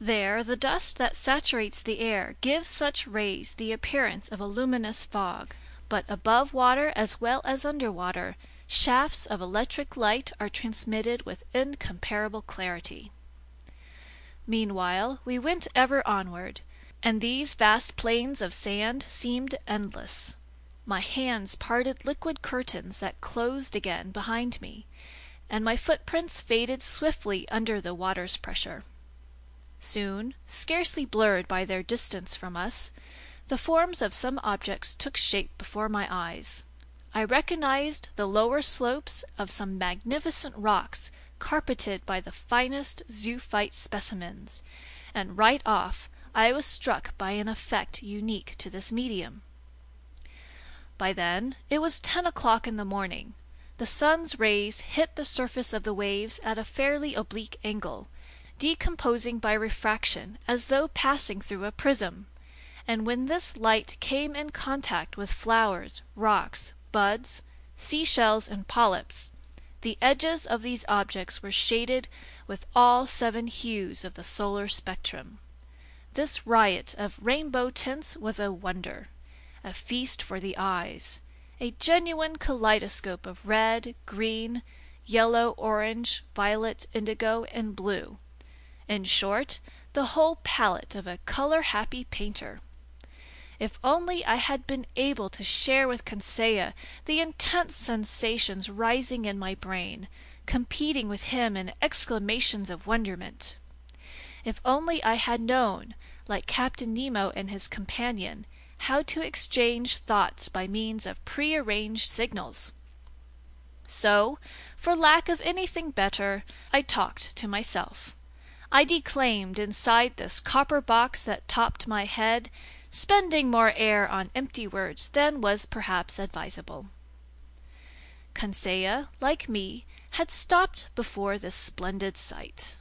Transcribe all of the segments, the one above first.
There the dust that saturates the air gives such rays the appearance of a luminous fog, but above water as well as under water, shafts of electric light are transmitted with incomparable clarity. Meanwhile we went ever onward, and these vast plains of sand seemed endless. My hands parted liquid curtains that closed again behind me, and my footprints faded swiftly under the water's pressure. Soon, scarcely blurred by their distance from us, the forms of some objects took shape before my eyes. I recognized the lower slopes of some magnificent rocks carpeted by the finest zoophyte specimens, and right off I was struck by an effect unique to this medium. By then it was ten o'clock in the morning. The sun's rays hit the surface of the waves at a fairly oblique angle decomposing by refraction as though passing through a prism, and when this light came in contact with flowers, rocks, buds, sea shells and polyps, the edges of these objects were shaded with all seven hues of the solar spectrum. This riot of rainbow tints was a wonder, a feast for the eyes, a genuine kaleidoscope of red, green, yellow, orange, violet, indigo, and blue in short, the whole palette of a color happy painter. If only I had been able to share with Conseil the intense sensations rising in my brain, competing with him in exclamations of wonderment! If only I had known, like Captain Nemo and his companion, how to exchange thoughts by means of prearranged signals! So, for lack of anything better, I talked to myself. I declaimed inside this copper box that topped my head, spending more air on empty words than was perhaps advisable. Conseil, like me, had stopped before this splendid sight.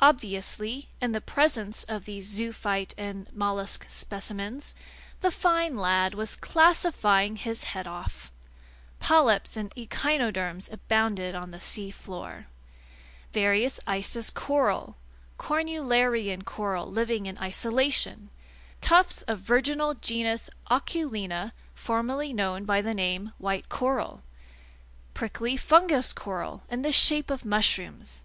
Obviously, in the presence of these zoophyte and mollusk specimens, the fine lad was classifying his head off. Polyps and echinoderms abounded on the sea floor various Isis coral, cornularian coral living in isolation, tufts of virginal genus Oculina formerly known by the name white coral, prickly fungus coral in the shape of mushrooms,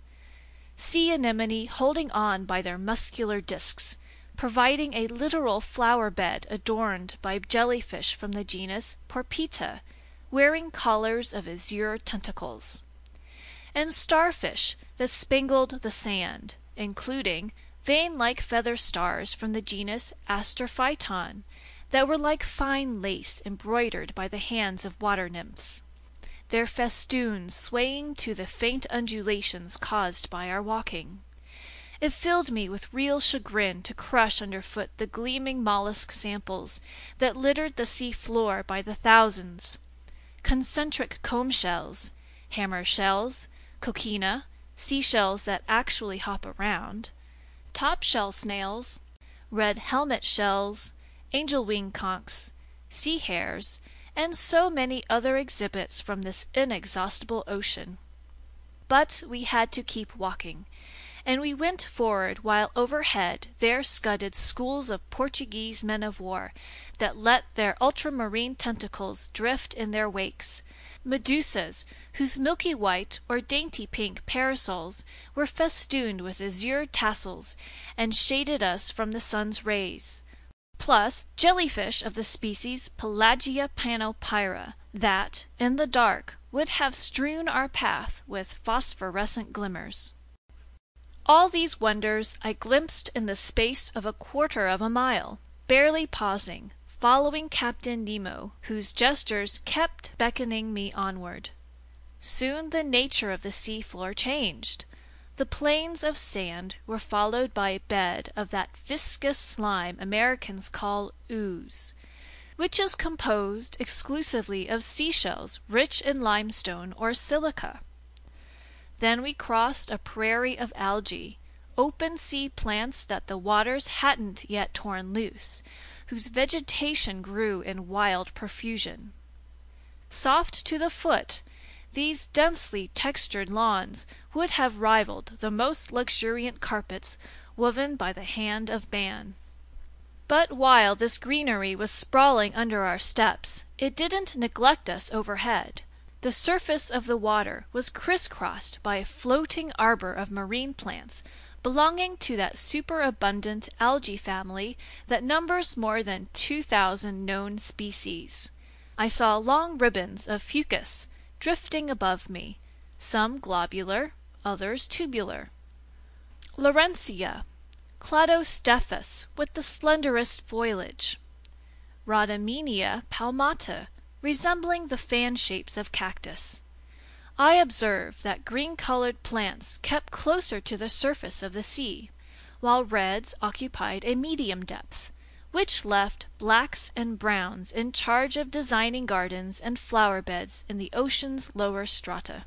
sea anemone holding on by their muscular discs, providing a literal flower bed adorned by jellyfish from the genus Porpita, wearing collars of azure tentacles and starfish that spangled the sand, including vein-like feather stars from the genus Astrophyton that were like fine lace embroidered by the hands of water nymphs, their festoons swaying to the faint undulations caused by our walking. It filled me with real chagrin to crush underfoot the gleaming mollusk samples that littered the sea floor by the thousands. Concentric comb shells, hammer shells, coquina, sea shells that actually hop around, top shell snails, red helmet shells, angel wing conchs, sea hares, and so many other exhibits from this inexhaustible ocean. But we had to keep walking, and we went forward while overhead there scudded schools of Portuguese men of war that let their ultramarine tentacles drift in their wakes, medusas whose milky white or dainty pink parasols were festooned with azure tassels and shaded us from the sun's rays, plus jellyfish of the species Pelagia panopyra that, in the dark, would have strewn our path with phosphorescent glimmers. All these wonders I glimpsed in the space of a quarter of a mile, barely pausing, following Captain Nemo, whose gestures kept beckoning me onward. Soon the nature of the sea floor changed. The plains of sand were followed by a bed of that viscous slime Americans call ooze, which is composed exclusively of sea shells rich in limestone or silica. Then we crossed a prairie of algae, open sea plants that the waters hadn't yet torn loose, whose vegetation grew in wild profusion. Soft to the foot, these densely textured lawns would have rivaled the most luxuriant carpets woven by the hand of man. But while this greenery was sprawling under our steps, it didn't neglect us overhead. The surface of the water was crisscrossed by a floating arbor of marine plants belonging to that superabundant algae family that numbers more than two thousand known species. I saw long ribbons of fucus drifting above me, some globular, others tubular. Laurencia, Cladostephus with the slenderest foliage. Rhodymenia palmata, resembling the fan shapes of cactus. I observed that green colored plants kept closer to the surface of the sea, while reds occupied a medium depth, which left blacks and browns in charge of designing gardens and flower beds in the ocean's lower strata.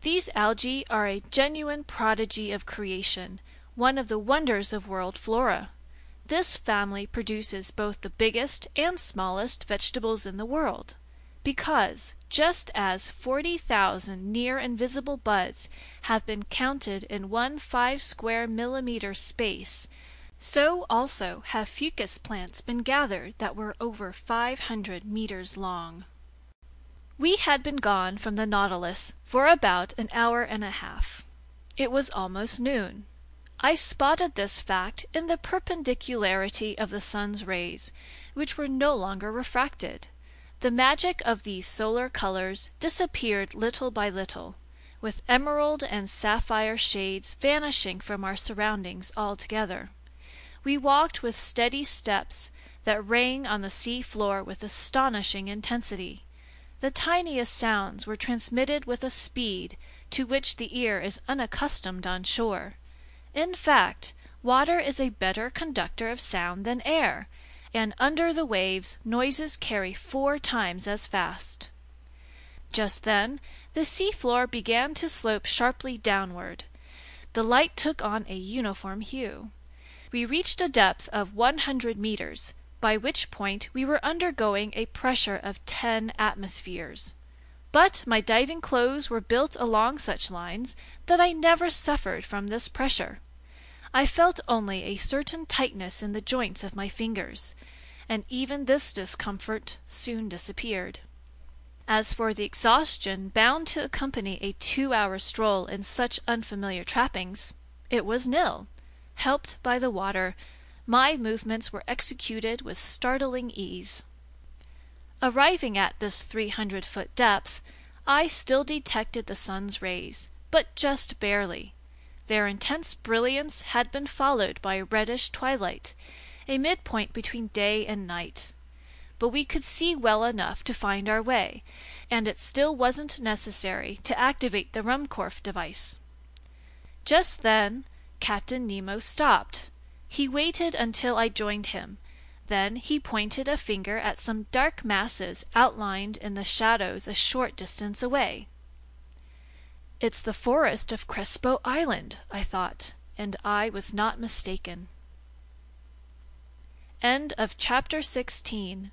These algae are a genuine prodigy of creation, one of the wonders of world flora. This family produces both the biggest and smallest vegetables in the world, because, just as forty thousand near invisible buds have been counted in one five square millimetre space, so also have fucus plants been gathered that were over five hundred meters long. We had been gone from the Nautilus for about an hour and a half. It was almost noon. I spotted this fact in the perpendicularity of the sun's rays, which were no longer refracted. The magic of these solar colors disappeared little by little, with emerald and sapphire shades vanishing from our surroundings altogether. We walked with steady steps that rang on the sea floor with astonishing intensity. The tiniest sounds were transmitted with a speed to which the ear is unaccustomed on shore. In fact, water is a better conductor of sound than air, and under the waves noises carry four times as fast. Just then the sea floor began to slope sharply downward. The light took on a uniform hue. We reached a depth of one hundred meters, by which point we were undergoing a pressure of ten atmospheres. But my diving clothes were built along such lines that I never suffered from this pressure. I felt only a certain tightness in the joints of my fingers, and even this discomfort soon disappeared. As for the exhaustion bound to accompany a two hour stroll in such unfamiliar trappings, it was nil. Helped by the water, my movements were executed with startling ease. Arriving at this three hundred foot depth, I still detected the sun's rays, but just barely. Their intense brilliance had been followed by a reddish twilight, a midpoint between day and night. But we could see well enough to find our way, and it still wasn't necessary to activate the Ruhmkorff device. Just then Captain Nemo stopped. He waited until I joined him. Then he pointed a finger at some dark masses outlined in the shadows a short distance away. It's the forest of Crespo Island, I thought, and I was not mistaken. End of chapter 16.